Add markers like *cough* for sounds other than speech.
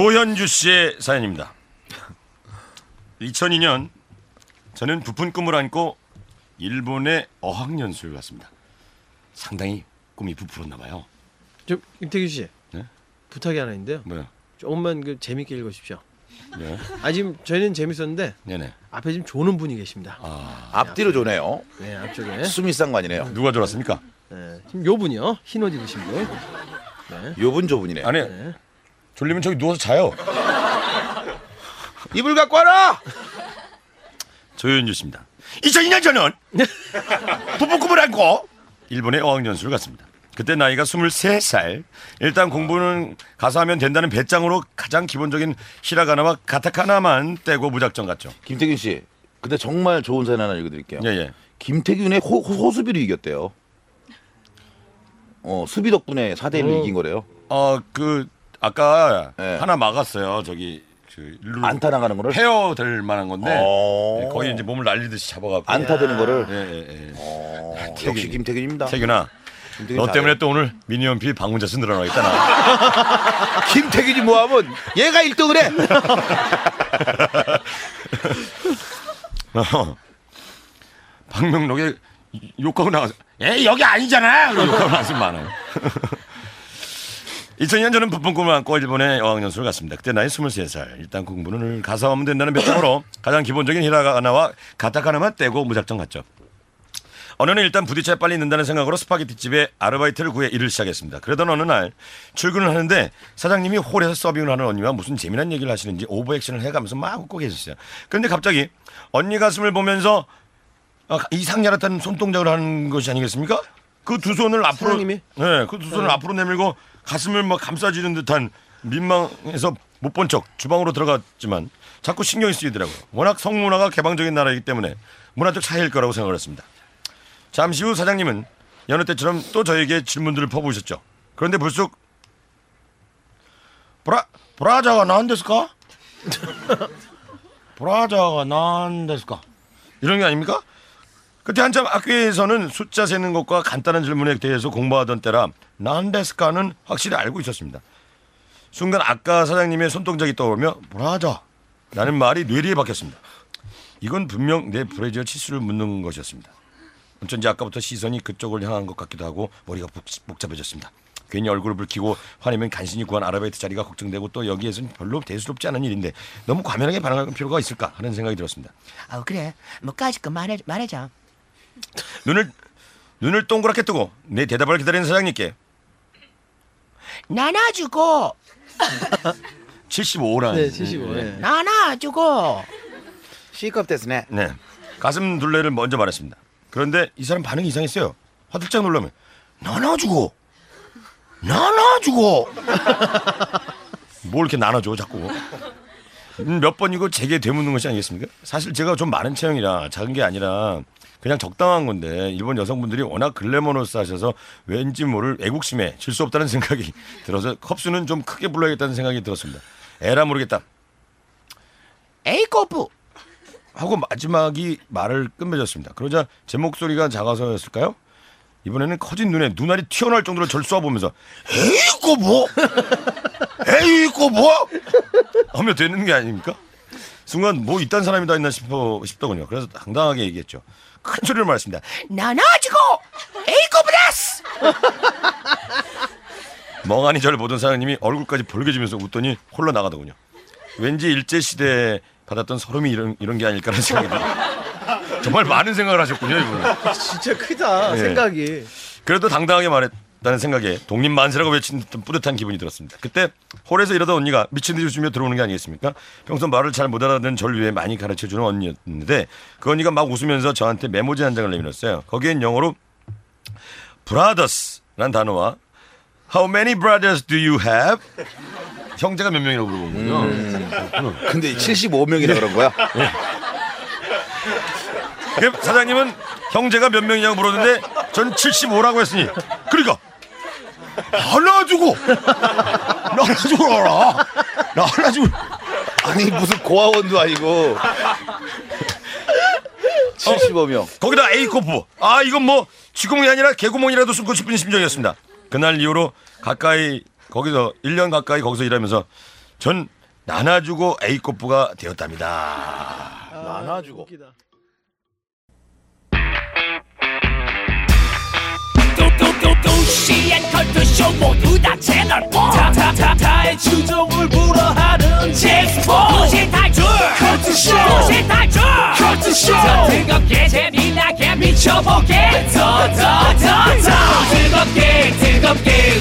조현주 씨의 사연입니다. 2002년 저는 부푼 꿈을 안고 일본에 어학연수를 갔습니다. 상당히 꿈이 부풀었나 봐요. 저 김태규 씨 네? 부탁이 하나 있는데요. 뭐요? 조금만 그 재밌게 읽어주십시오. 네. 아 지금 저희는 재밌었는데 네네. 앞에 지금 조는 분이 계십니다. 앞뒤로 조네요. 네 앞쪽에. 수미상관이네요. 누가 졸았습니까? 네, 지금 요 분이요 흰옷 입으신 분. 요분 조분이네. 아니 네. 졸리면 저기 누워서 자요. *laughs* 이불 갖고 와라. 조현주 씨입니다. 2002년 저는 부푼 꿈을 안고 일본에 어학연수를 갔습니다. 그때 나이가 23살. 일단 공부는 가서 하면 된다는 배짱으로 가장 기본적인 히라가나와 가타카나만 떼고 무작정 갔죠. 김태균 씨. 근데 정말 좋은 사연 하나 읽어드릴게요. 예, 예. 김태균의 호, 호 수비로 이겼대요. 어 수비 덕분에 4대 1로 어. 이긴 거래요. 어, 그 아까 네. 하나 막았어요. 저기 그 일로 안타 나가는 거를 헤어 될 만한 건데 어. 예, 거의 이제 몸을 날리듯이 잡아갖고 안타 되는 거를 예, 예, 예. 어, 태균이. 역시 김태균입니다. 태균아 김태균 너 잘해. 때문에 또 오늘 미니홈피 방문자 수 늘어나겠다 나. *laughs* 김태균이 뭐하면 얘가 1등을 해. *laughs* 어. 방명록에 욕하고 나가서 에이 여기 아니잖아 그리고 욕하고 나서 많아요 *laughs* 2002년 저는 부푼 꿈을 안고 일본에 어학연수를 갔습니다 그때 나이 23살 일단 공부는 가서 하면 된다는 배짱으로 *laughs* 가장 기본적인 히라가나와 가타카나만 떼고 무작정 갔죠 어느 날 일단 부딪혀야 빨리 는다는 생각으로 스파게티 집에 아르바이트를 구해 일을 시작했습니다. 그러던 어느 날 출근을 하는데 사장님이 홀에서 서빙을 하는 언니와 무슨 재미난 얘기를 하시는지 오버액션을 해가면서 막 웃고 계셨어요. 그런데 갑자기 언니 가슴을 보면서 아, 이상야릇한 손동작을 하는 것이 아니겠습니까? 그 두 손을 앞으로 사장님이? 네, 그 두 손을 앞으로 내밀고 가슴을 막 감싸지는 듯한 민망해서 못 본 척 주방으로 들어갔지만 자꾸 신경이 쓰이더라고요. 워낙 성문화가 개방적인 나라이기 때문에 문화적 차이일 거라고 생각을 했습니다. 잠시 후 사장님은 여느 때처럼 또 저에게 질문들을 퍼부으셨죠. 그런데 불쑥 브라 브라자가 난데스까? *laughs* 브라자가 난데스까? 이런 게 아닙니까? 그때 한참 학교에서는 숫자 세는 것과 간단한 질문에 대해서 공부하던 때라 난데스카는 확실히 알고 있었습니다. 순간 아까 사장님의 손동작이 떠오르며 브라자 라는 말이 뇌리에 박혔습니다. 이건 분명 내 브레지어 치수를 묻는 것이었습니다. 어쩐지 아까부터 시선이 그쪽을 향한 것 같기도 하고 머리가 복, 복잡해졌습니다. 괜히 얼굴을 붉히고 화내면 간신히 구한 아르바이트 자리가 걱정되고 또 여기에서는 별로 대수롭지 않은 일인데 너무 과민하게 반응할 필요가 있을까 하는 생각이 들었습니다. 아 그래 뭐까짓 거 말해 말해자 눈을 눈을 동그랗게 뜨고 내 대답을 기다리는 사장님께 나눠주고 75라는 *laughs* 네 75. 네. 나눠주고 C컵 됐네. 네. 가슴 둘레를 먼저 말했습니다. 그런데 이 사람 반응이 이상했어요. 화들짝 놀라면 나눠주고 나눠주고 *laughs* 뭘 이렇게 나눠줘 자꾸 음, 몇 번이고 제게 되묻는 것이 아니겠습니까? 사실 제가 좀 많은 체형이라 작은 게 아니라 그냥 적당한 건데 일본 여성분들이 워낙 글래머러스 하셔서 왠지 모를 애국심에 질 수 없다는 *laughs* 생각이 들어서 컵수는 좀 크게 불러야겠다는 생각이 들었습니다. 에라 모르겠다. 에이코프 하고 마지막이 말을 끝맺었습니다. 그러자 제 목소리가 작아서였을까요? 이번에는 커진 눈에 눈알이 튀어나올 정도로 절 쏘아보면서 에이 이거 뭐? 에이 이거 뭐? 하며 되는 게 아닙니까? 순간 뭐 이딴 사람이 다 있나 싶어 싶더군요. 그래서 당당하게 얘기했죠. 큰 소리로 말했습니다. 나눠주고 에이코프다스 멍하니 저를 보던 사장님이 얼굴까지 벌개지면서 웃더니 홀로 나가더군요. 왠지 일제 시대에 받았던 서름이 이런 이런 게 아닐까라는 생각이 들어요. 정말 많은 생각을 하셨군요, 이분은. 진짜 크다 예. 생각이. 그래도 당당하게 말했다는 생각에 독립 만세라고 외친 듯한 뿌듯한 기분이 들었습니다. 그때 홀에서 이러던 언니가 미친 듯이 웃으며 들어오는 게 아니겠습니까? 평소 말을 잘 못 알아듣는 절 위해 많이 가르쳐주는 언니였는데 그 언니가 막 웃으면서 저한테 메모지 한 장을 내밀었어요. 거기엔 영어로 brothers란 단어와 how many brothers do you have? 형제가 몇 명이라고 물어보군요. 근데 75명이라 그런 거야? 그 사장님은 형제가 몇 명이냐고 물었는데 전 75라고 했으니 그러니까 하나 주고 나 하나 주고 알아 나 하나 주고 아니 무슨 고아원도 아니고 75명. 거기다 A코프 아 이건 뭐 쥐구멍이 아니라 개구멍이라도 숨고 싶은 심정이었습니다 그날 이후로 가까이 거기서 1년 가까이 거기서 일하면서 전 나눠주고 A급부가 되었답니다. 나눠주고. 도도도도시엔 컬투쇼 모두 다 채널 다다다다의 추종을 불허하는 잭스포. 도시 탈출! 컬투쇼! 도시 탈출! 컬투쇼! 더 뜨겁게 재미나게 미쳐보게. 더더 더더! 뜨겁게 뜨겁게